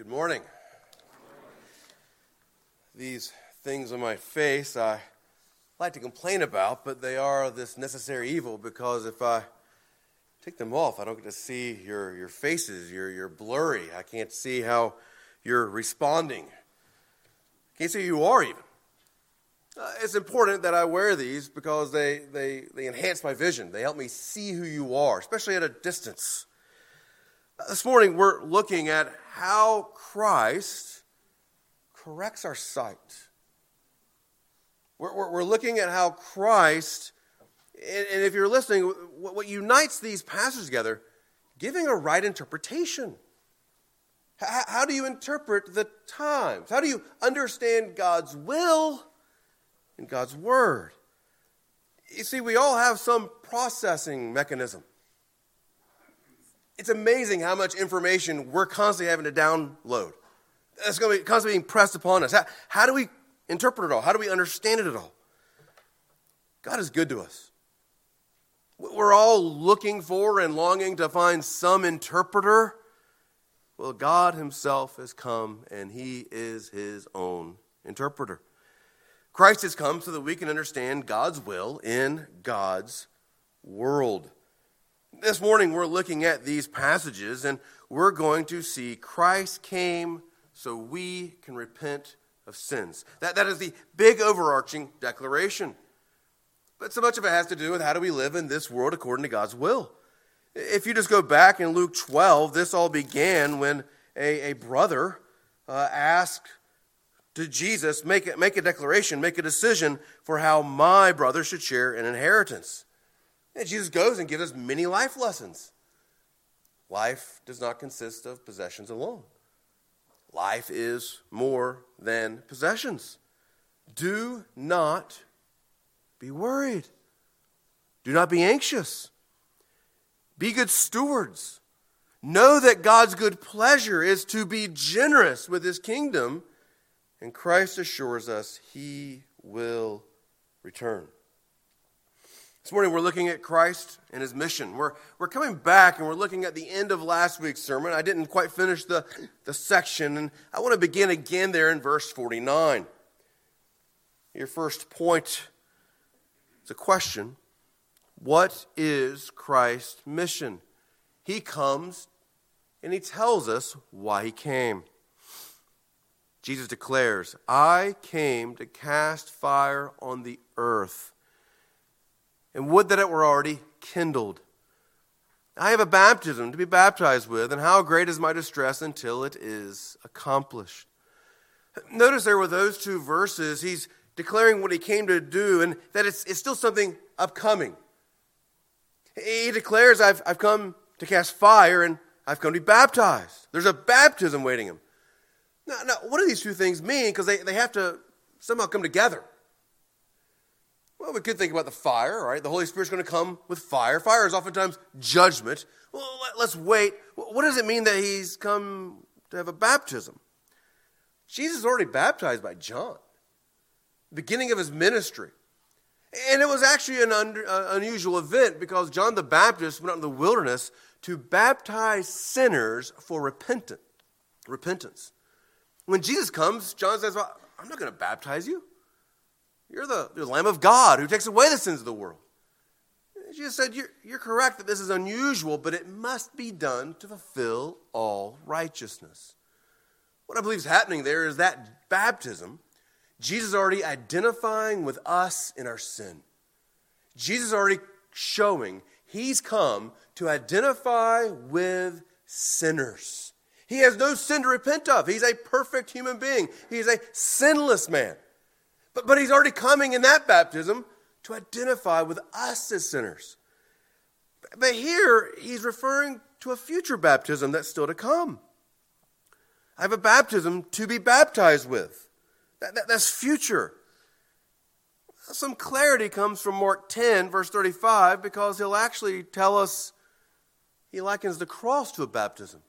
Good morning. These things on my face I like to complain about, but they are this necessary evil because if I take them off, I don't get to see your, your faces. You're, you're blurry. I can't see how you're responding. I can't see who you are, even. Uh, it's important that I wear these because they, they, they enhance my vision. They help me see who you are, especially at a distance. This morning, we're looking at how Christ corrects our sight. We're, we're, we're looking at how Christ, and, and if you're listening, what, what unites these passages together, giving a right interpretation. How, how do you interpret the times? How do you understand God's will and God's word? You see, we all have some processing mechanism it's amazing how much information we're constantly having to download. That's going to be constantly being pressed upon us. How, how do we interpret it all? How do we understand it at all? God is good to us. We're all looking for and longing to find some interpreter. Well, God Himself has come and He is His own interpreter. Christ has come so that we can understand God's will in God's world. This morning, we're looking at these passages and we're going to see Christ came so we can repent of sins. That, that is the big overarching declaration. But so much of it has to do with how do we live in this world according to God's will. If you just go back in Luke 12, this all began when a, a brother uh, asked to Jesus, make a, make a declaration, make a decision for how my brother should share an inheritance. And Jesus goes and gives us many life lessons. Life does not consist of possessions alone. Life is more than possessions. Do not be worried. Do not be anxious. Be good stewards. Know that God's good pleasure is to be generous with his kingdom, and Christ assures us he will return. This morning we're looking at Christ and his mission. We're, we're coming back and we're looking at the end of last week's sermon. I didn't quite finish the, the section, and I want to begin again there in verse 49. Your first point is a question What is Christ's mission? He comes and he tells us why he came. Jesus declares, I came to cast fire on the earth and would that it were already kindled. I have a baptism to be baptized with, and how great is my distress until it is accomplished. Notice there with those two verses, he's declaring what he came to do, and that it's, it's still something upcoming. He declares, I've, I've come to cast fire, and I've come to be baptized. There's a baptism waiting him. Now, now what do these two things mean? Because they, they have to somehow come together. Well, we could think about the fire, right? The Holy Spirit's going to come with fire. Fire is oftentimes judgment. Well, let's wait. What does it mean that he's come to have a baptism? Jesus is already baptized by John, beginning of his ministry. And it was actually an uh, unusual event because John the Baptist went out in the wilderness to baptize sinners for repentant, repentance. When Jesus comes, John says, well, I'm not going to baptize you. You're the, the Lamb of God who takes away the sins of the world. Jesus said, you're, you're correct that this is unusual, but it must be done to fulfill all righteousness. What I believe is happening there is that baptism, Jesus is already identifying with us in our sin. Jesus is already showing he's come to identify with sinners. He has no sin to repent of. He's a perfect human being, he's a sinless man. But, but he's already coming in that baptism to identify with us as sinners. But here, he's referring to a future baptism that's still to come. I have a baptism to be baptized with. That, that, that's future. Some clarity comes from Mark 10, verse 35, because he'll actually tell us he likens the cross to a baptism.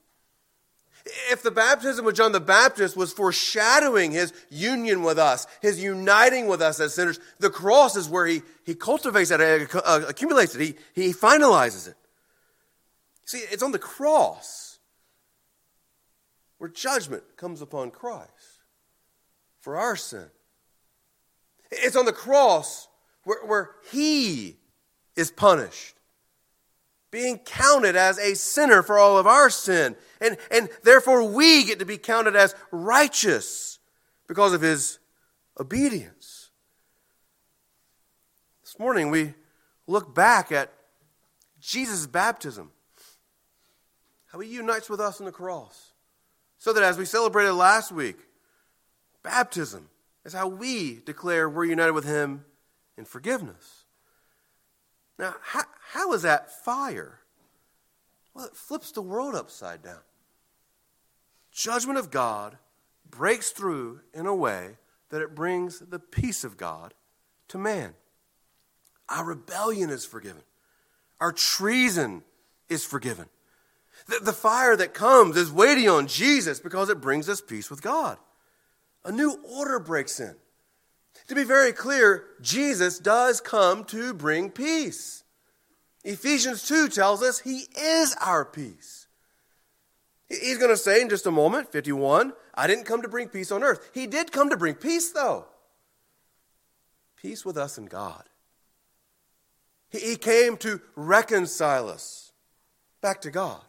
If the baptism of John the Baptist was foreshadowing his union with us, his uniting with us as sinners, the cross is where he, he cultivates it, uh, accumulates it, he, he finalizes it. See, it's on the cross where judgment comes upon Christ for our sin. It's on the cross where, where he is punished, being counted as a sinner for all of our sin. And, and therefore, we get to be counted as righteous because of his obedience. This morning, we look back at Jesus' baptism, how he unites with us on the cross. So that as we celebrated last week, baptism is how we declare we're united with him in forgiveness. Now, how, how is that fire? Well, it flips the world upside down. Judgment of God breaks through in a way that it brings the peace of God to man. Our rebellion is forgiven, our treason is forgiven. The, the fire that comes is waiting on Jesus because it brings us peace with God. A new order breaks in. To be very clear, Jesus does come to bring peace. Ephesians 2 tells us he is our peace. He's going to say in just a moment, 51, I didn't come to bring peace on earth. He did come to bring peace, though. Peace with us and God. He came to reconcile us back to God.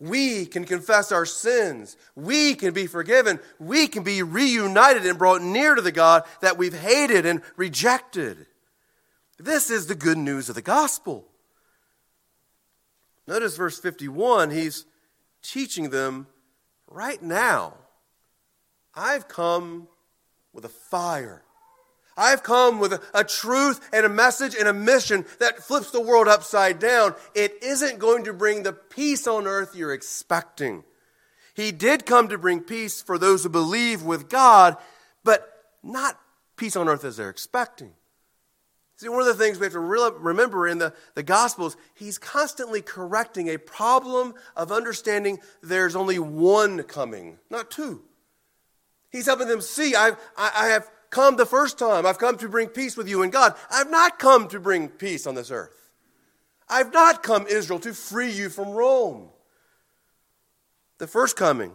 We can confess our sins. We can be forgiven. We can be reunited and brought near to the God that we've hated and rejected. This is the good news of the gospel. Notice verse 51, he's teaching them right now. I've come with a fire I've come with a, a, truth and a message and a mission that flips the world upside down. It isn't going to bring the peace on earth you're expecting. He did come to bring peace for those who believe with God, but not peace on earth as they're expecting. See, one of the things we have to remember in the, the Gospels, he's constantly correcting a problem of understanding there's only one coming, not two. He's helping them see, I've, I, I have come the first time. I've come to bring peace with you and God. I've not come to bring peace on this earth. I've not come, Israel, to free you from Rome. The first coming,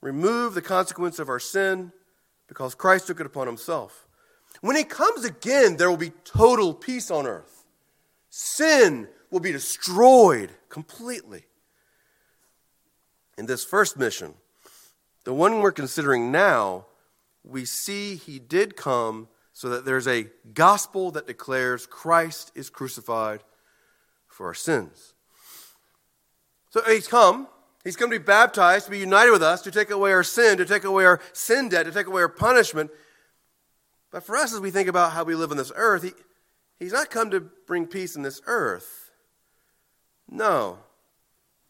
remove the consequence of our sin because Christ took it upon himself. When he comes again, there will be total peace on earth. Sin will be destroyed completely. In this first mission, the one we're considering now, we see he did come so that there's a gospel that declares Christ is crucified for our sins. So he's come. He's come to be baptized, to be united with us, to take away our sin, to take away our sin debt, to take away our punishment. But for us, as we think about how we live on this earth, he, he's not come to bring peace in this earth. No.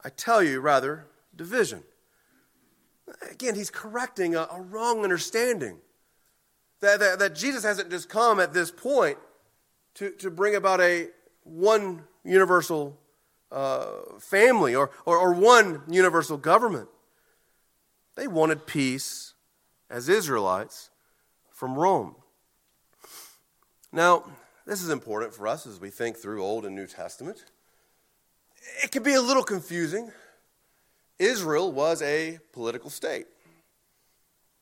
I tell you, rather, division. Again, he's correcting a, a wrong understanding. That, that, that, Jesus hasn't just come at this point to, to bring about a one universal uh, family or, or, or one universal government. They wanted peace as Israelites from Rome. Now, this is important for us as we think through Old and New Testament. It can be a little confusing Israel was a political state.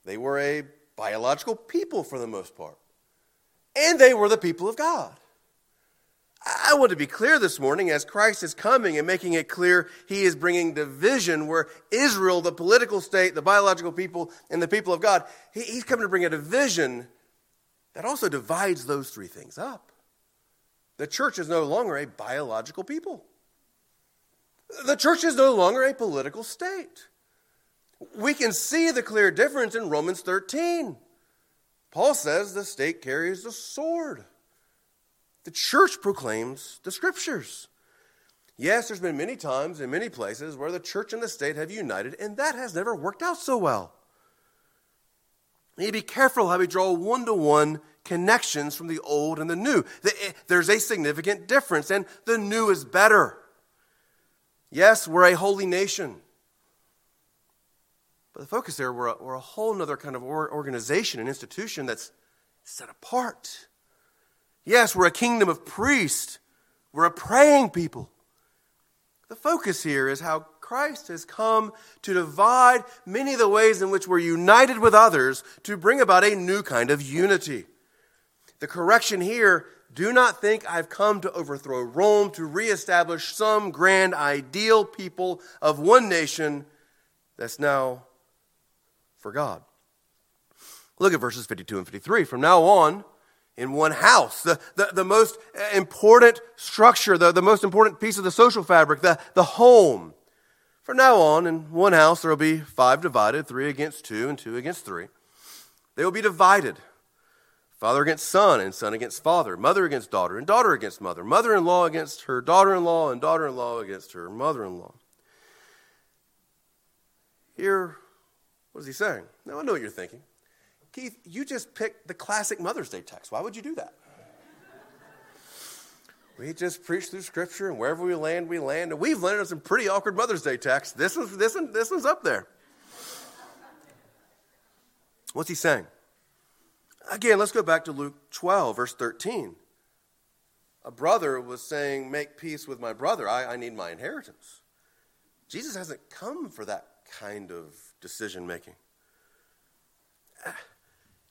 They were a biological people for the most part. And they were the people of God. I want to be clear this morning as Christ is coming and making it clear he is bringing division where Israel, the political state, the biological people, and the people of God, he's coming to bring a division that also divides those three things up. The church is no longer a biological people. The church is no longer a political state. We can see the clear difference in Romans 13. Paul says the state carries the sword. The church proclaims the scriptures. Yes, there's been many times in many places where the church and the state have united, and that has never worked out so well. We need to be careful how we draw one to one connections from the old and the new. Eh, there's a significant difference, and the new is better. Yes, we're a holy nation. But the focus there, we're a, we're a whole other kind of organization, an institution that's set apart. Yes, we're a kingdom of priests. We're a praying people. The focus here is how Christ has come to divide many of the ways in which we're united with others to bring about a new kind of unity. The correction here do not think I've come to overthrow Rome, to reestablish some grand ideal people of one nation that's now for God. Look at verses 52 and 53. From now on, in one house, the, the, the most uh, important structure, the, the most important piece of the social fabric, the, the home. From now on, in one house, there will be five divided, three against two, and two against three. They will be divided father against son, and son against father, mother against daughter, and daughter against mother, mother in law against her daughter in law, and daughter in law against her mother in law. Here, what is he saying? Now, I know what you're thinking. Keith, you just picked the classic Mother's Day text. Why would you do that? we just preach through Scripture, and wherever we land, we land. And we've landed on some pretty awkward Mother's Day texts. This one's, this, one, this one's up there. What's he saying? Again, let's go back to Luke 12, verse 13. A brother was saying, Make peace with my brother. I, I need my inheritance. Jesus hasn't come for that kind of decision making. Ah,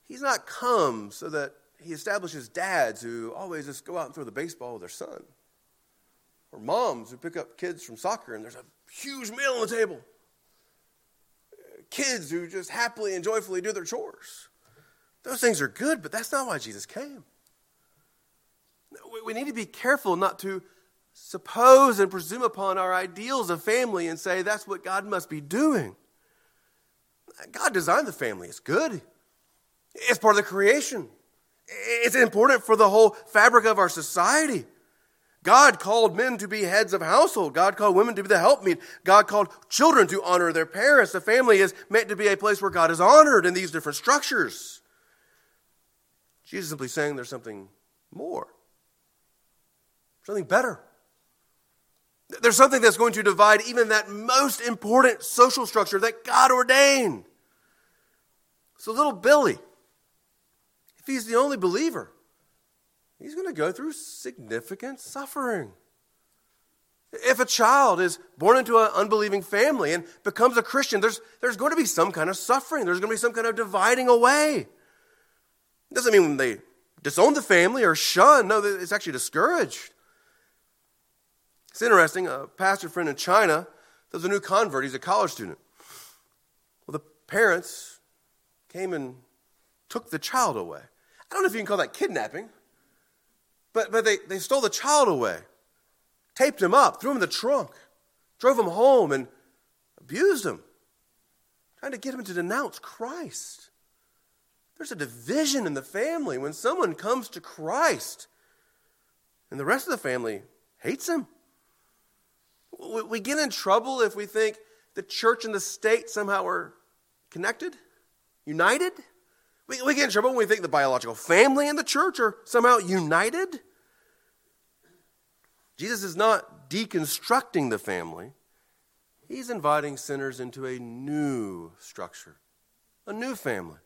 he's not come so that he establishes dads who always just go out and throw the baseball with their son, or moms who pick up kids from soccer and there's a huge meal on the table, kids who just happily and joyfully do their chores. Those things are good, but that's not why Jesus came. We need to be careful not to suppose and presume upon our ideals of family and say that's what God must be doing. God designed the family, it's good. It's part of the creation. It's important for the whole fabric of our society. God called men to be heads of household. God called women to be the helpmeet. God called children to honor their parents. The family is meant to be a place where God is honored in these different structures. Jesus is simply saying there's something more, something better. There's something that's going to divide even that most important social structure that God ordained. So, little Billy, if he's the only believer, he's going to go through significant suffering. If a child is born into an unbelieving family and becomes a Christian, there's, there's going to be some kind of suffering. There's going to be some kind of dividing away. It doesn't mean they disown the family or shun. No, it's actually discouraged. It's interesting. A pastor friend in China, there's a new convert. He's a college student. Well, the parents came and took the child away. I don't know if you can call that kidnapping, but, but they, they stole the child away, taped him up, threw him in the trunk, drove him home, and abused him, trying to get him to denounce Christ. There's a division in the family when someone comes to Christ and the rest of the family hates him. We get in trouble if we think the church and the state somehow are connected, united. We, get in trouble when we think the biological family and the church are somehow united. Jesus is not deconstructing the family, he's inviting sinners into a new structure, a new family,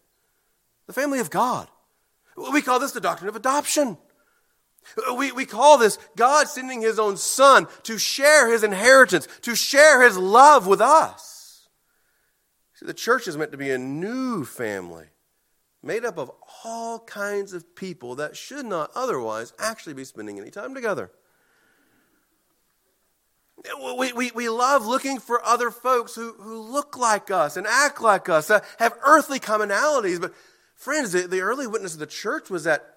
the family of God. We call this the doctrine of adoption. We, we call this God sending his own son to share his inheritance, to share his love with us. See, the church is meant to be a new family made up of all kinds of people that should not otherwise actually be spending any time together. We, we, we love looking for other folks who, who look like us and act like us, uh, have earthly commonalities. But, friends, the, the early witness of the church was that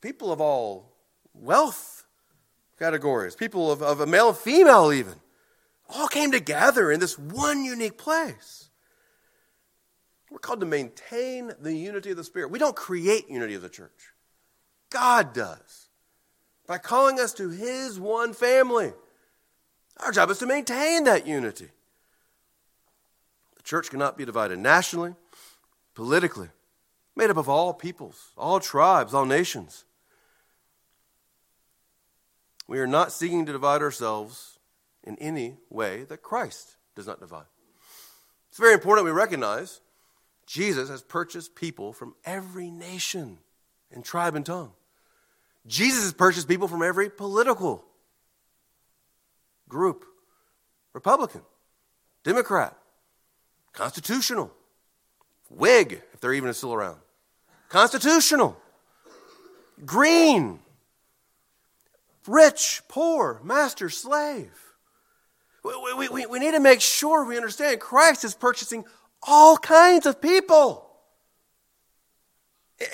people of all wealth categories, people of, of a male and female, even, all came together in this one unique place. We're called to maintain the unity of the Spirit. We don't create unity of the church, God does by calling us to His one family. Our job is to maintain that unity. The church cannot be divided nationally, politically, made up of all peoples, all tribes, all nations. We are not seeking to divide ourselves in any way that Christ does not divide. It's very important we recognize Jesus has purchased people from every nation and tribe and tongue. Jesus has purchased people from every political group Republican, Democrat, constitutional, Whig, if they're even still around, constitutional, green, rich, poor, master, slave. We, we, we need to make sure we understand Christ is purchasing all kinds of people.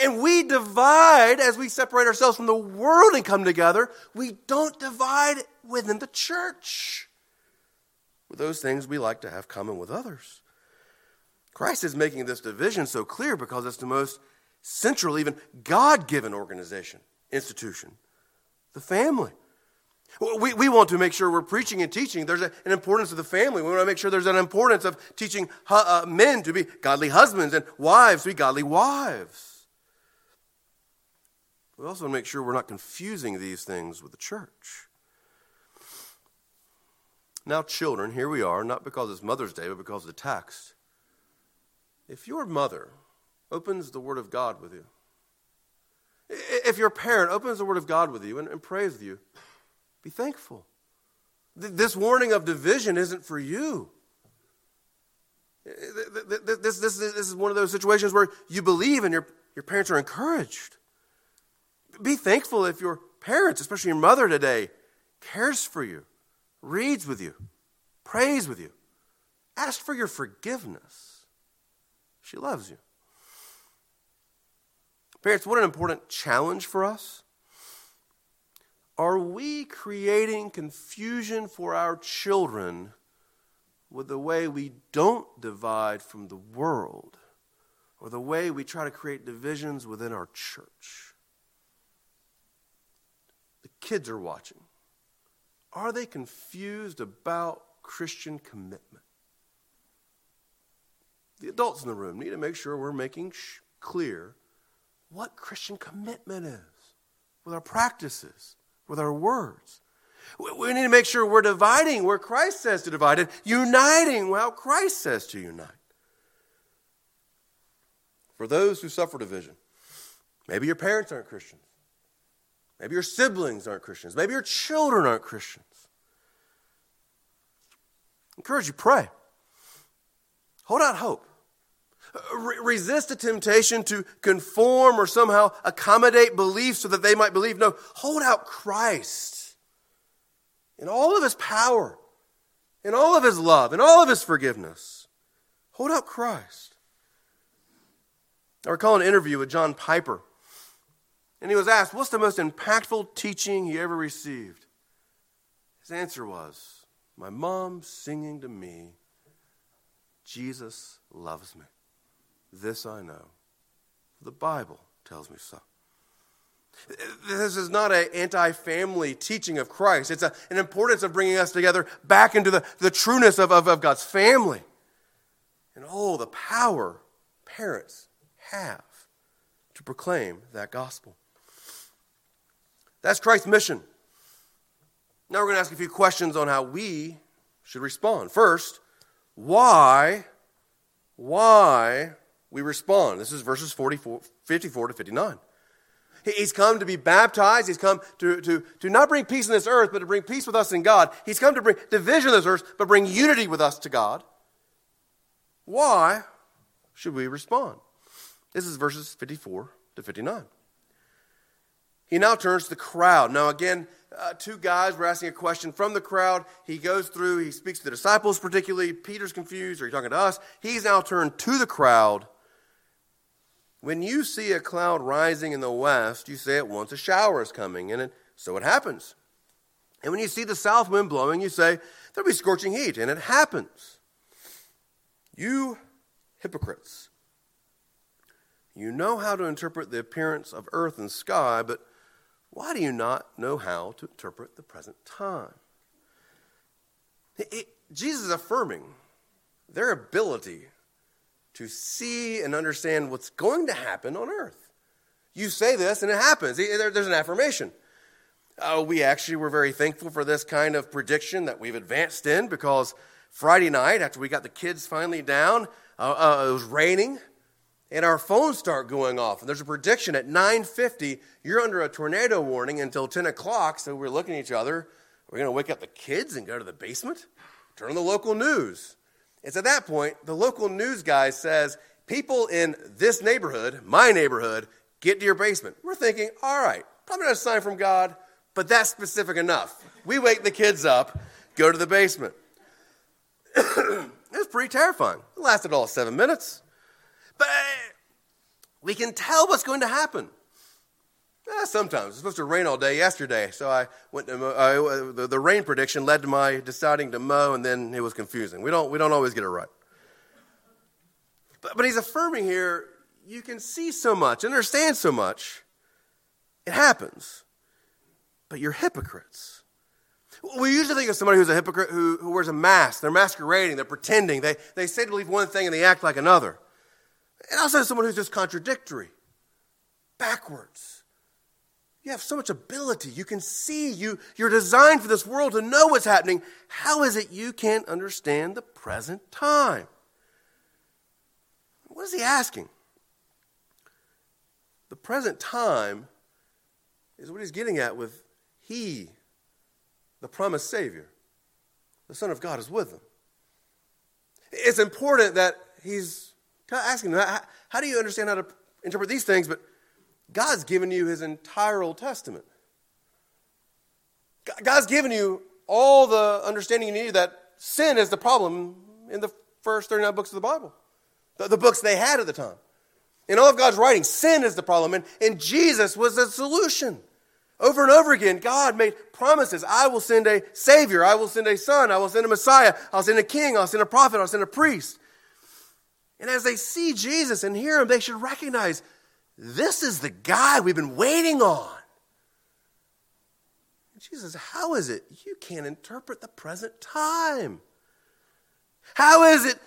And we divide as we separate ourselves from the world and come together. We don't divide within the church with those things we like to have common with others. Christ is making this division so clear because it's the most central, even God given organization, institution the family. We, we want to make sure we're preaching and teaching. There's a, an importance of the family. We want to make sure there's an importance of teaching uh, men to be godly husbands and wives to be godly wives. We also want to make sure we're not confusing these things with the church. Now, children, here we are, not because it's Mother's Day, but because of the text. If your mother opens the Word of God with you, if your parent opens the Word of God with you and, and prays with you, be thankful. This warning of division isn't for you. This, this, this, is one of those situations where you believe and your, your parents are encouraged. Be thankful if your parents, especially your mother today, cares for you, reads with you, prays with you. Ask for your forgiveness. She loves you. Parents, what an important challenge for us. Are we creating confusion for our children with the way we don't divide from the world or the way we try to create divisions within our church? The kids are watching. Are they confused about Christian commitment? The adults in the room need to make sure we're making clear what Christian commitment is with our practices with our words. We need to make sure we're dividing where Christ says to divide and uniting how Christ says to unite. For those who suffer division, maybe your parents aren't Christians. Maybe your siblings aren't Christians. Maybe your children aren't Christians. encourage you, pray. Hold out hope. Re- resist the temptation to conform or somehow accommodate beliefs so that they might believe. No, hold out Christ in all of his power, in all of his love, in all of his forgiveness. Hold out Christ. I recall an interview with John Piper, and he was asked, What's the most impactful teaching he ever received? His answer was, My mom singing to me, Jesus loves me. This I know. The Bible tells me so. This is not an anti family teaching of Christ. It's a, an importance of bringing us together back into the, the trueness of, of, of God's family. And oh, the power parents have to proclaim that gospel. That's Christ's mission. Now we're going to ask a few questions on how we should respond. First, why, why we respond. This is verses 44, 54 to 59. He's come to be baptized. He's come to, to, to not bring peace in this earth, but to bring peace with us in God. He's come to bring division in this earth, but bring unity with us to God. Why should we respond? This is verses 54 to 59. He now turns to the crowd. Now, again, uh, two guys were asking a question from the crowd. He goes through, he speaks to the disciples, particularly. Peter's confused. Are you talking to us? He's now turned to the crowd when you see a cloud rising in the west, you say at once a shower is coming, and it, so it happens. And when you see the south wind blowing, you say there'll be scorching heat, and it happens. You hypocrites, you know how to interpret the appearance of earth and sky, but why do you not know how to interpret the present time? It, it, Jesus is affirming their ability to see and understand what's going to happen on earth. You say this and it happens. There's an affirmation. Uh, we actually were very thankful for this kind of prediction that we've advanced in because Friday night, after we got the kids finally down, uh, uh, it was raining and our phones start going off. And there's a prediction at 9:50, you're under a tornado warning until 10 o'clock. So we're looking at each other. We're going to wake up the kids and go to the basement. Turn on the local news. It's at that point the local news guy says, People in this neighborhood, my neighborhood, get to your basement. We're thinking, all right, probably not a sign from God, but that's specific enough. We wake the kids up, go to the basement. it was pretty terrifying. It lasted all seven minutes. We can tell what's going to happen. Eh, sometimes. It's supposed to rain all day yesterday, so I went to uh, the, the rain prediction led to my deciding to mow, and then it was confusing. We don't, we don't always get it right. But, but he's affirming here you can see so much, understand so much. It happens. But you're hypocrites. We usually think of somebody who's a hypocrite who, who wears a mask. They're masquerading, they're pretending. They, they say to believe one thing and they act like another. And also someone who's just contradictory, backwards. You have so much ability. You can see. You, you're designed for this world to know what's happening. How is it you can't understand the present time? What is he asking? The present time is what he's getting at with he, the promised Savior, the Son of God, is with them. It's important that he's asking them, how, how do you understand how to interpret these things? But God's given you his entire Old Testament. God's given you all the understanding you need that sin is the problem in the first 39 books of the Bible, the, the books they had at the time. In all of God's writing, sin is the problem, and, and Jesus was the solution. Over and over again, God made promises. I will send a Savior. I will send a Son. I will send a Messiah. I'll send a King. I'll send a prophet. I'll send a priest. And as they see Jesus and hear him, they should recognize this is the guy we've been waiting on. And Jesus, how is it you can't interpret the present time? How is it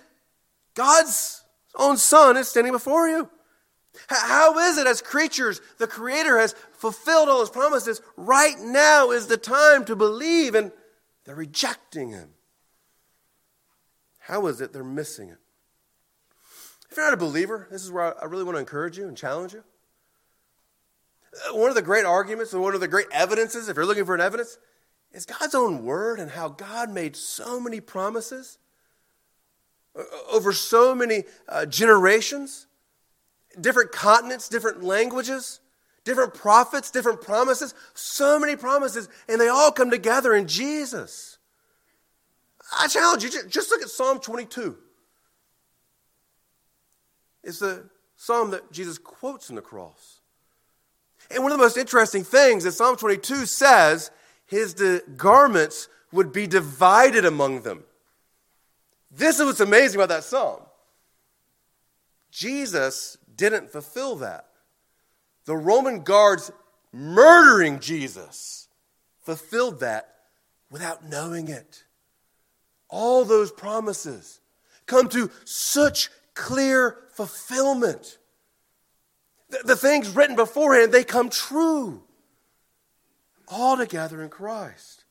God's own Son is standing before you? How is it, as creatures, the Creator has fulfilled all His promises? Right now is the time to believe, and they're rejecting Him. How is it they're missing it? If you're not a believer, this is where I really want to encourage you and challenge you. Uh, one of the great arguments and one of the great evidences, if you're looking for an evidence, is God's own word and how God made so many promises uh, over so many uh, generations different continents, different languages, different prophets, different promises, so many promises, and they all come together in Jesus. I challenge you, just look at Psalm 22. It's the psalm that Jesus quotes in the cross. And one of the most interesting things is Psalm 22 says his garments would be divided among them. This is what's amazing about that psalm. Jesus didn't fulfill that. The Roman guards murdering Jesus fulfilled that without knowing it. All those promises come to such clear fulfillment. The, the things written beforehand, they come true. All together in Christ.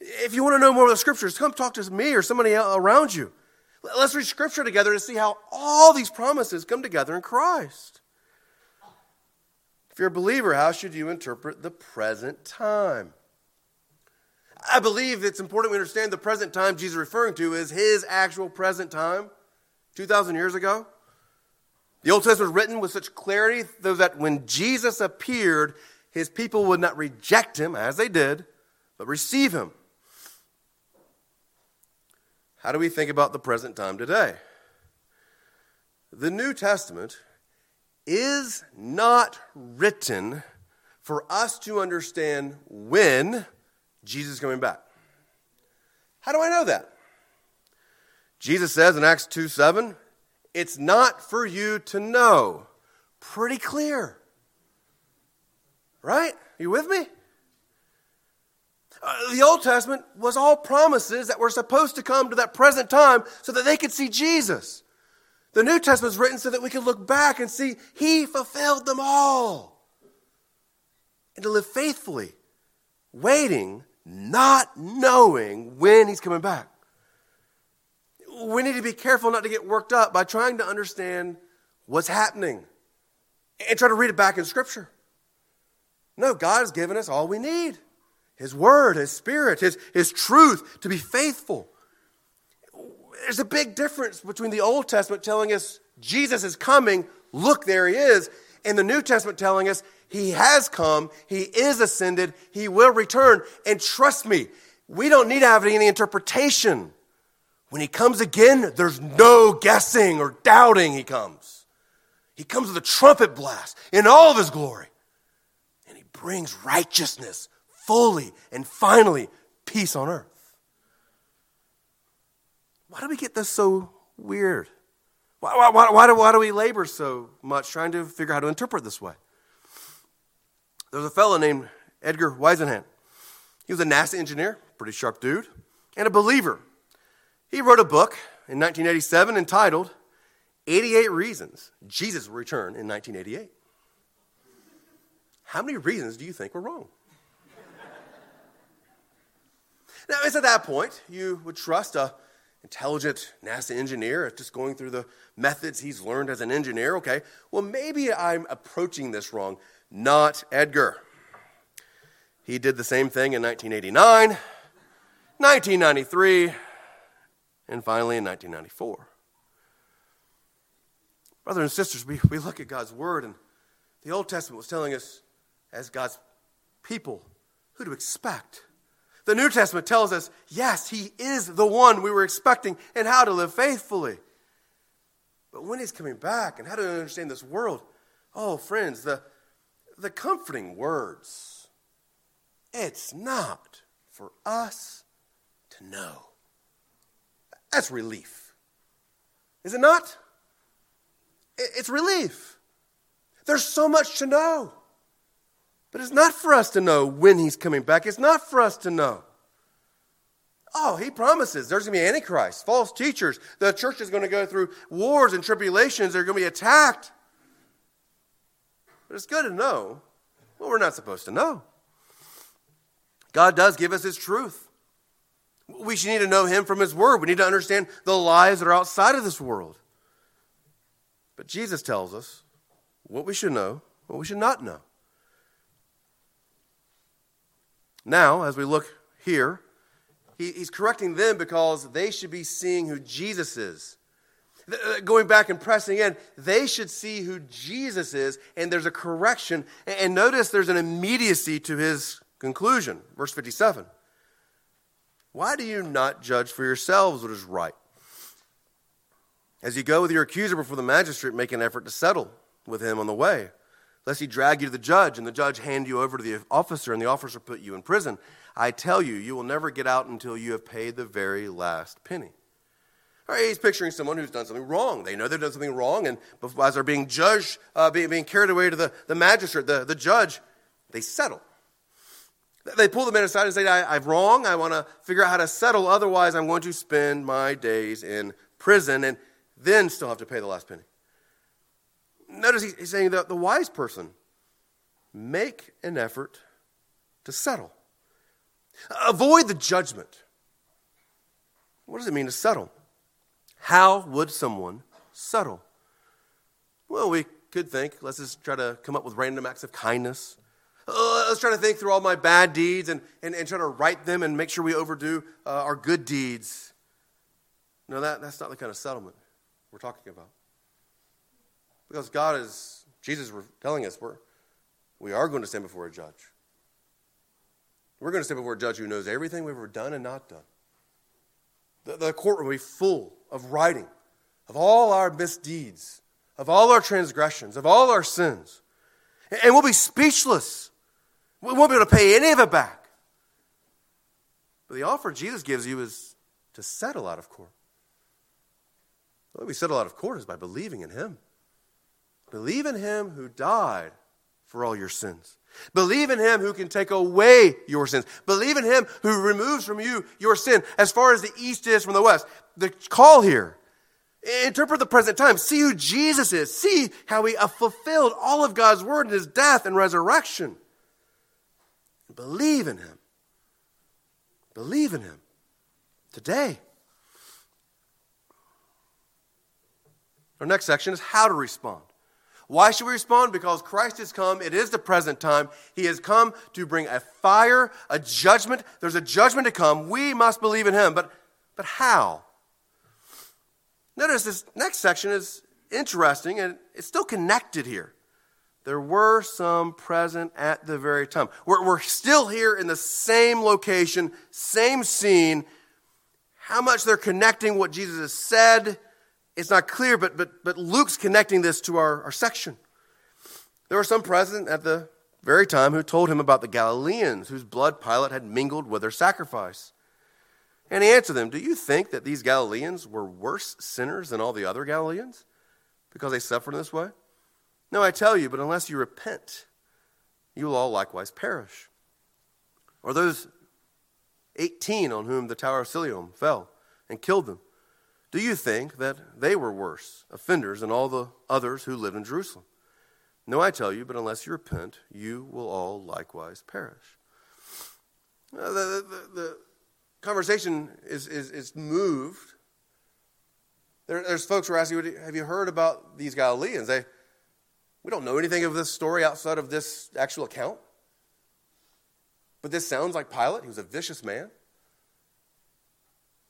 If you want to know more of the scriptures, come talk to me or somebody around you. Let's read scripture together to see how all these promises come together in Christ. If you're a believer, how should you interpret the present time? I believe it's important we understand the present time Jesus is referring to is his actual present time, 2,000 years ago. The Old Testament was written with such clarity that when Jesus appeared, his people would not reject him, as they did, but receive him. How do we think about the present time today? The New Testament is not written for us to understand when Jesus is coming back. How do I know that? Jesus says in Acts 2 7, it's not for you to know. Pretty clear. Right? Are you with me? Uh, the Old Testament was all promises that were supposed to come to that present time so that they could see Jesus. The New Testament is written so that we can look back and see He fulfilled them all. And to live faithfully, waiting, not knowing when He's coming back. We need to be careful not to get worked up by trying to understand what's happening and try to read it back in Scripture. No, God has given us all we need. His Word, His Spirit, His, His truth, to be faithful. There's a big difference between the Old Testament telling us Jesus is coming, look, there he is, and the New Testament telling us he has come, he is ascended, he will return. And trust me, we don't need to have any interpretation. When he comes again, there's no guessing or doubting he comes. He comes with a trumpet blast in all of his glory. And he brings righteousness fully and finally peace on earth. Why do we get this so weird? Why, why, why, why, do, why do we labor so much trying to figure out how to interpret this way? There was a fellow named Edgar Whisenant. He was a NASA engineer, pretty sharp dude, and a believer. He wrote a book in 1987 entitled 88 Reasons Jesus Will Return in 1988. How many reasons do you think were wrong? now, it's at that point you would trust a intelligent NASA engineer, just going through the methods he's learned as an engineer. Okay, well, maybe I'm approaching this wrong. Not Edgar. He did the same thing in 1989, 1993, and finally in 1994. Brothers and sisters, we, we look at God's Word, and the Old Testament was telling us, as God's people, who to expect. The New Testament tells us, yes, He is the one we were expecting and how to live faithfully. But when He's coming back and how to understand this world, oh, friends, the, the comforting words, it's not for us to know. That's relief. Is it not? It's relief. There's so much to know. But it's not for us to know when he's coming back. It's not for us to know. Oh, he promises there's going to be antichrist, false teachers. The church is going to go through wars and tribulations. They're going to be attacked. But it's good to know what we're not supposed to know. God does give us his truth. We should need to know him from his word. We need to understand the lies that are outside of this world. But Jesus tells us what we should know, what we should not know. Now, as we look here, he, he's correcting them because they should be seeing who Jesus is. Uh, going back and pressing in, they should see who Jesus is, and there's a correction. And notice there's an immediacy to his conclusion. Verse 57. Why do you not judge for yourselves what is right? As you go with your accuser before the magistrate, make an effort to settle with him on the way, lest he drag you to the judge, and the judge hand you over to the officer, and the officer put you in prison. I tell you, you will never get out until you have paid the very last penny. All right, he's picturing someone who's done something wrong. They know they've done something wrong, and as they're being judged, uh, being, being carried away to the, the magistrate, the, the judge, they settle. They pull the man aside and say, I, I'm wrong. I want to figure out how to settle. Otherwise, I'm going to spend my days in prison and then still have to pay the last penny. Notice he's saying that the wise person make an effort to settle. Avoid the judgment. What does it mean to settle? How would someone settle? Well, we could think, let's just try to come up with random acts of kindness. Uh, let's try to think through all my bad deeds and, and, and try to write them and make sure we overdo uh, our good deeds. No, that, that's not the kind of settlement we're talking about. Because God is, Jesus is telling us we're, we are going to stand before a judge. We're going to stand before a judge who knows everything we've ever done and not done. The, the courtroom will be full of writing of all our misdeeds, of all our transgressions, of all our sins. And we'll be speechless. We won't be able to pay any of it back. But the offer Jesus gives you is to settle out of court. The way we settle out of court is by believing in Him. Believe in Him who died for all your sins. Believe in him who can take away your sins. Believe in him who removes from you your sin as far as the east is from the west. The call here interpret the present time. See who Jesus is. See how he fulfilled all of God's word in his death and resurrection. Believe in him. Believe in him today. Our next section is how to respond. Why should we respond? Because Christ has come. It is the present time. He has come to bring a fire, a judgment. There's a judgment to come. We must believe in him. But, but how? Notice this next section is interesting and it's still connected here. There were some present at the very time. We're, we're still here in the same location, same scene. How much they're connecting what Jesus has said, it's not clear, but, but, but Luke's connecting this to our, our section. There were some present at the very time who told him about the Galileans whose blood Pilate had mingled with their sacrifice. And he answered them, Do you think that these Galileans were worse sinners than all the other Galileans because they suffered in this way? No, I tell you, but unless you repent, you will all likewise perish. Or those 18 on whom the Tower of Siloam fell and killed them, do you think that they were worse offenders than all the others who lived in Jerusalem? No, I tell you, but unless you repent, you will all likewise perish. The, the, the, conversation is, is, is moved. There, there's folks who are asking, Have you heard about these Galileans? They, we don't know anything of this story outside of this actual account. But this sounds like Pilate. He was a vicious man.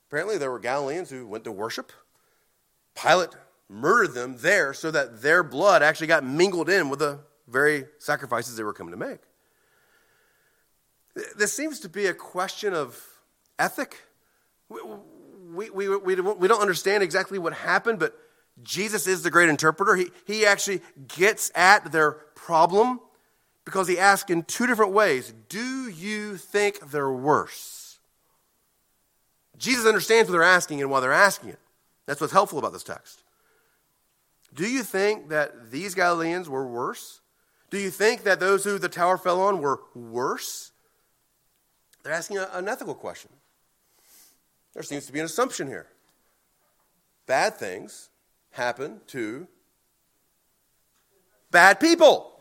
Apparently, there were Galileans who went to worship. Pilate murdered them there so that their blood actually got mingled in with the very sacrifices they were coming to make. This seems to be a question of ethic. We, we, we, we don't understand exactly what happened, but Jesus is the great interpreter. He, he actually gets at their problem because he asks in two different ways Do you think they're worse? Jesus understands what they're asking and why they're asking it. That's what's helpful about this text. Do you think that these Galileans were worse? Do you think that those who the tower fell on were worse? They're asking an ethical question. There seems to be an assumption here. Bad things happen to bad people.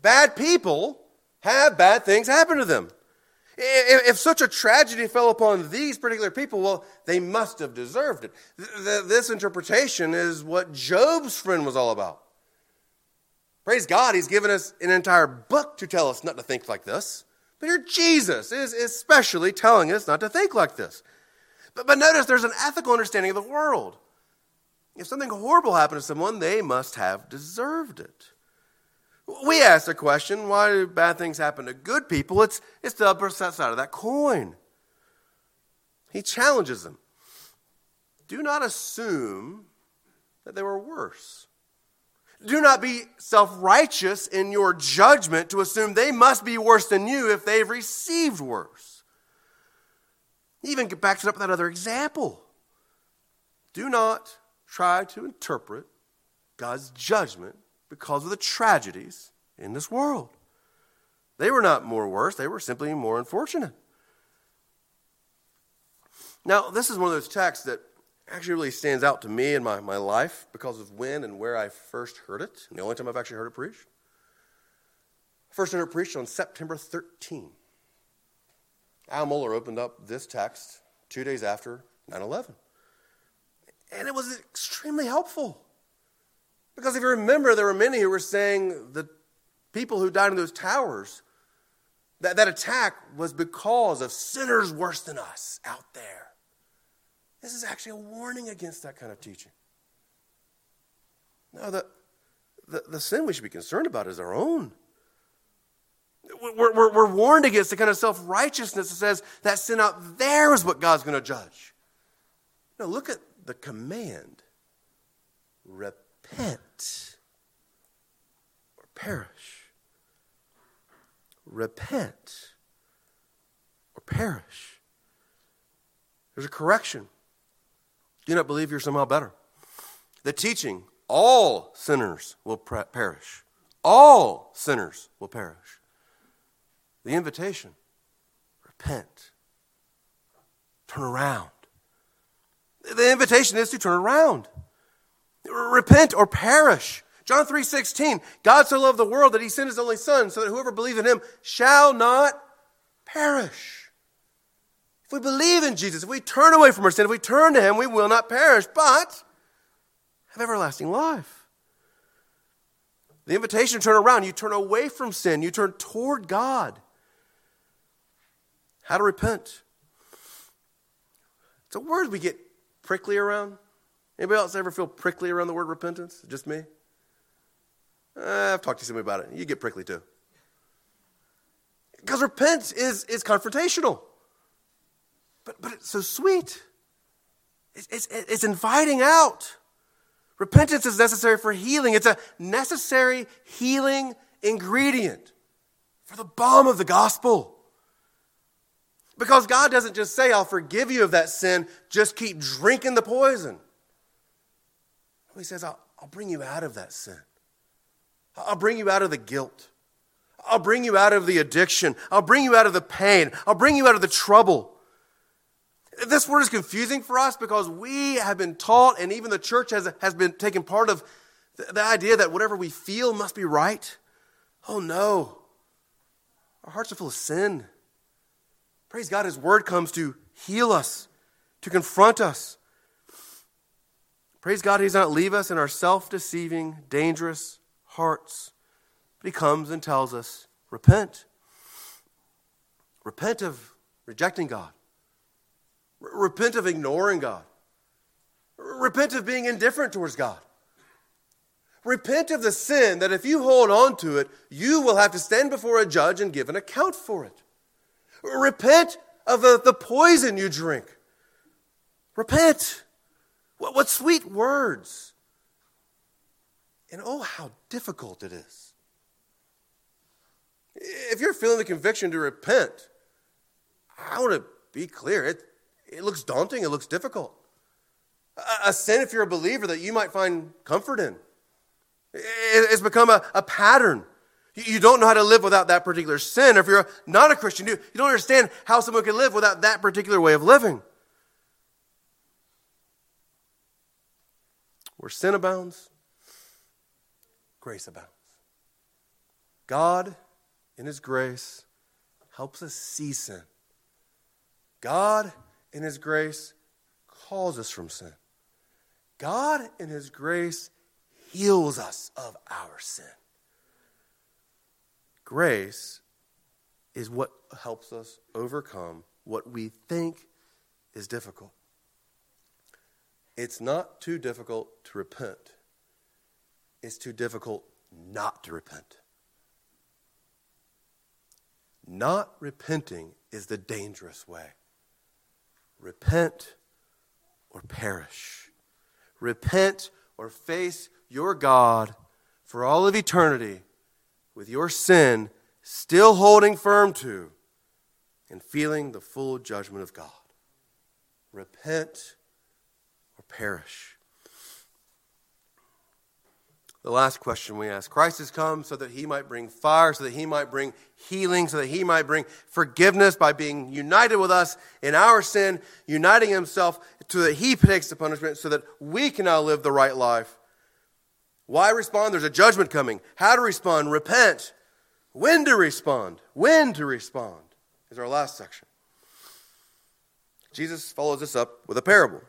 Bad people have bad things happen to them. If such a tragedy fell upon these particular people, well, they must have deserved it. This interpretation is what Job's friend was all about. Praise God, he's given us an entire book to tell us not to think like this. But here, Jesus is especially telling us not to think like this. But, but notice there's an ethical understanding of the world. If something horrible happened to someone, they must have deserved it. We ask the question why do bad things happen to good people? It's, it's the upper side of that coin. He challenges them. Do not assume that they were worse. Do not be self righteous in your judgment to assume they must be worse than you if they've received worse. He even backs it up with that other example. Do not try to interpret God's judgment because of the tragedies in this world. They were not more worse, they were simply more unfortunate. Now, this is one of those texts that actually really stands out to me in my, my life because of when and where I first heard it, and the only time I've actually heard it preached. First heard it preached on September 13. Al Mohler opened up this text two days after 9 11. And it was extremely helpful. Because if you remember, there were many who were saying the people who died in those towers, that, that attack was because of sinners worse than us out there. This is actually a warning against that kind of teaching. No, the, the, the sin we should be concerned about is our own. We're, we're, we're warned against the kind of self righteousness that says that sin out there is what God's going to judge. No, look at the command repent repent or perish. Repent or perish. There's a correction. Do not believe you're somehow better. The teaching, all sinners will perish. All sinners will perish. The invitation, repent. Turn around. The invitation is to turn around. Repent or perish. John 3:16, God so loved the world that he sent his only son so that whoever believes in him shall not perish. If we believe in Jesus, if we turn away from our sin, if we turn to him, we will not perish, but have everlasting life. The invitation to turn around, you turn away from sin, you turn toward God. How to repent. It's a word we get prickly around? Anybody else ever feel prickly around the word repentance? Just me? Uh, I've talked to somebody about it. You get prickly too. Because repent is, is confrontational. But, but it's so sweet. It's, it's, it's inviting out. Repentance is necessary for healing. It's a necessary healing ingredient for the balm of the gospel. Because God doesn't just say, I'll forgive you of that sin, just keep drinking the poison. He says, I'll, I'll bring you out of that sin. I'll bring you out of the guilt. I'll bring you out of the addiction. I'll bring you out of the pain. I'll bring you out of the trouble. This word is confusing for us because we have been taught, and even the church has, has been taken part of the, the idea that whatever we feel must be right. Oh no. Our hearts are full of sin. Praise God, His word comes to heal us, to confront us. Praise God, He does not leave us in our self deceiving, dangerous hearts, but He comes and tells us repent. Repent of rejecting God, repent of ignoring God, repent of being indifferent towards God. Repent of the sin that if you hold on to it, you will have to stand before a judge and give an account for it. Repent of the, the poison you drink. Repent. What, what sweet words. And oh, how difficult it is. If you're feeling the conviction to repent, I want to be clear. It, it looks daunting, it looks difficult. A, a sin, if you're a believer, that you might find comfort in. It's become a, a pattern. You don't know how to live without that particular sin. If you're not a Christian, you don't understand how someone can live without that particular way of living. Where sin abounds, grace abounds. God, in His grace, helps us see sin. God, in His grace, calls us from sin. God, in His grace, heals us of our sin. Grace is what helps us overcome what we think is difficult. It's not too difficult to repent, it's too difficult not to repent. Not repenting is the dangerous way. Repent or perish. Repent or face your God for all of eternity with your sin still holding firm to and feeling the full judgment of God. Repent or perish. The last question we ask Christ has come so that he might bring fire, so that he might bring healing, so that he might bring forgiveness by being united with us in our sin, uniting himself so that he takes the punishment, so that we can now live the right life. Why respond? There's a judgment coming. How to respond? Repent. When to respond? When to respond is our last section. Jesus follows this up with a parable.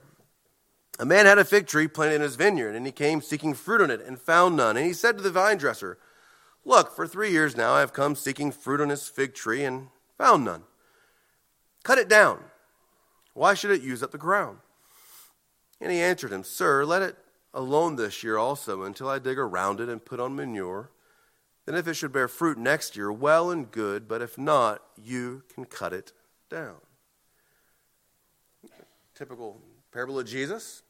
A man had a fig tree planted in his vineyard, and he came seeking fruit on it and found none. And he said to the vine dresser, Look, for three years now I have come seeking fruit on this fig tree and found none. Cut it down. Why should it use up the ground? And he answered him, Sir, let it alone this year also until I dig around it and put on manure. Then, if it should bear fruit next year, well and good, but if not, you can cut it down. Typical parable of Jesus.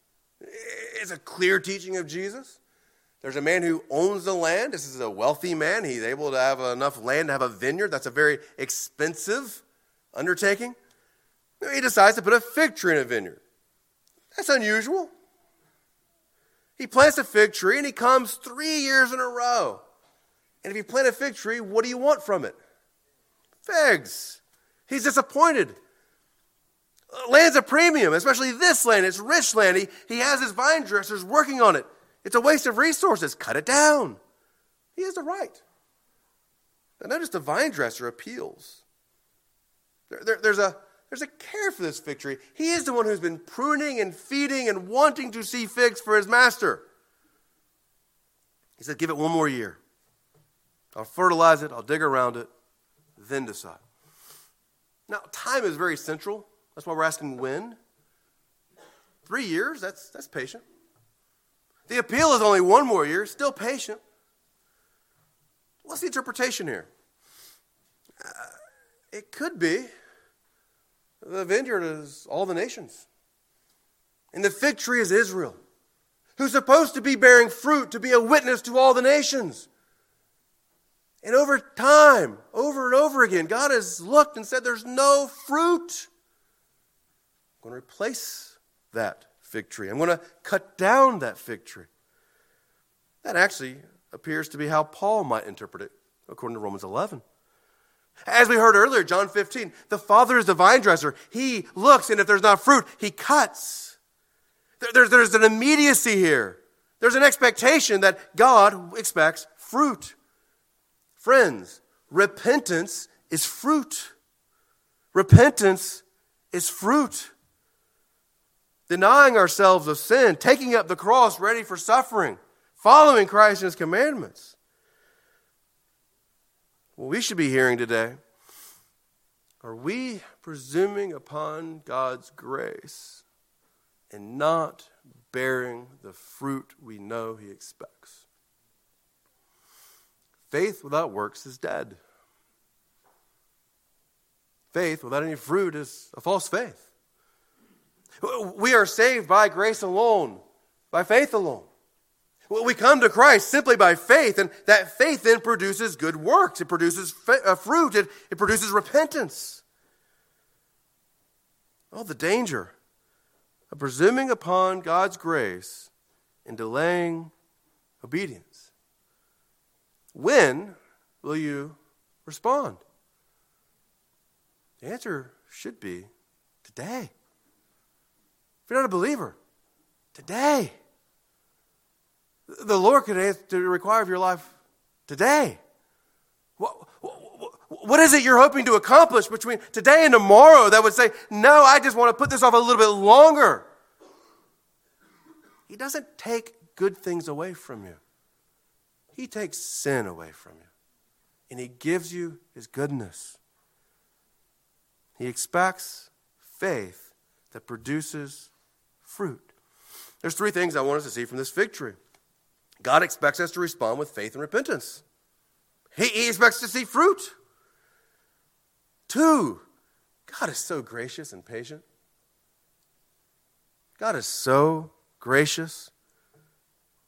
It's a clear teaching of Jesus. There's a man who owns the land. This is a wealthy man. He's able to have enough land to have a vineyard. That's a very expensive undertaking. He decides to put a fig tree in a vineyard. That's unusual. He plants a fig tree and he comes three years in a row. And if you plant a fig tree, what do you want from it? Figs. He's disappointed. Uh, land's a premium, especially this land. It's rich land. He, he has his vine dressers working on it. It's a waste of resources. Cut it down. He has the right. But notice the vine dresser appeals. There, there, there's, a, there's a care for this fig tree. He is the one who's been pruning and feeding and wanting to see figs for his master. He said, Give it one more year. I'll fertilize it, I'll dig around it, then decide. Now, time is very central. That's why we're asking when. Three years, that's, that's patient. The appeal is only one more year, still patient. What's the interpretation here? Uh, it could be the vineyard is all the nations, and the fig tree is Israel, who's supposed to be bearing fruit to be a witness to all the nations. And over time, over and over again, God has looked and said, There's no fruit. I'm going to replace that fig tree. I'm going to cut down that fig tree. That actually appears to be how Paul might interpret it, according to Romans 11. As we heard earlier, John 15, the Father is the vine dresser. He looks, and if there's not fruit, he cuts. There's, there's an immediacy here. There's an expectation that God expects fruit. Friends, repentance is fruit. Repentance is fruit. Denying ourselves of sin, taking up the cross ready for suffering, following Christ and his commandments. What we should be hearing today are we presuming upon God's grace and not bearing the fruit we know He expects? Faith without works is dead. Faith without any fruit is a false faith. We are saved by grace alone, by faith alone. We come to Christ simply by faith, and that faith then produces good works. It produces uh, fruit, it, it produces repentance. Oh, the danger of presuming upon God's grace and delaying obedience. When will you respond? The answer should be today. If you're not a believer, today. The Lord could require of your life today. What, what is it you're hoping to accomplish between today and tomorrow that would say, no, I just want to put this off a little bit longer? He doesn't take good things away from you. He takes sin away from you, and He gives you His goodness. He expects faith that produces fruit. There's three things I want us to see from this fig tree. God expects us to respond with faith and repentance. He, he expects to see fruit. Two, God is so gracious and patient. God is so gracious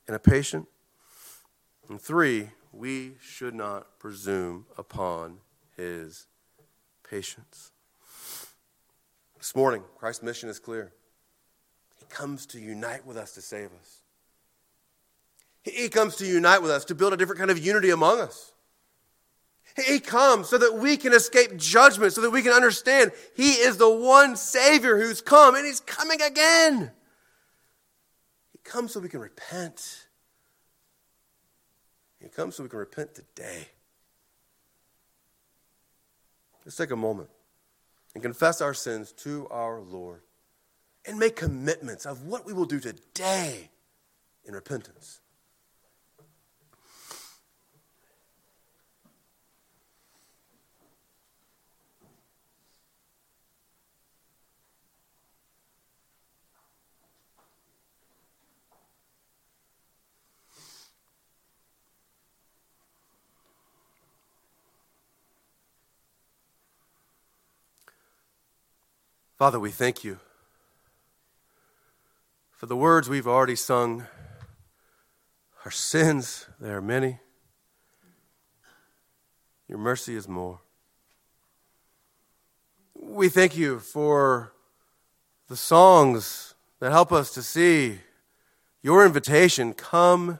and patient. And three, we should not presume upon his patience. This morning, Christ's mission is clear. He comes to unite with us to save us. He comes to unite with us to build a different kind of unity among us. He comes so that we can escape judgment, so that we can understand He is the one Savior who's come and He's coming again. He comes so we can repent he comes so we can repent today. Let's take a moment and confess our sins to our Lord and make commitments of what we will do today in repentance. Father, we thank you for the words we've already sung. Our sins, they are many. Your mercy is more. We thank you for the songs that help us to see your invitation come,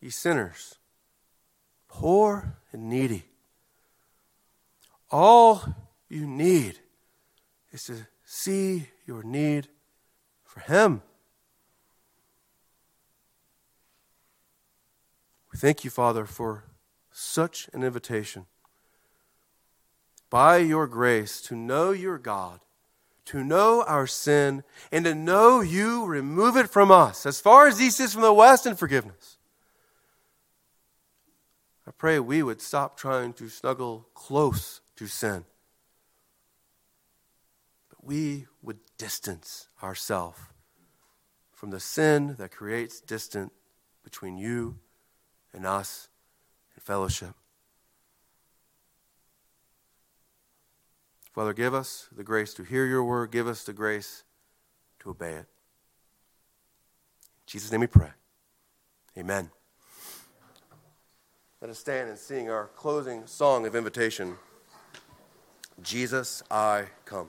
ye sinners, poor and needy. All you need is to see your need for Him. We thank you, Father, for such an invitation. By your grace, to know your God, to know our sin, and to know you remove it from us as far as east is from the west in forgiveness. I pray we would stop trying to snuggle close to sin we would distance ourselves from the sin that creates distance between you and us and fellowship. Father, give us the grace to hear your word. Give us the grace to obey it. In Jesus' name we pray. Amen. Let us stand and sing our closing song of invitation Jesus, I come.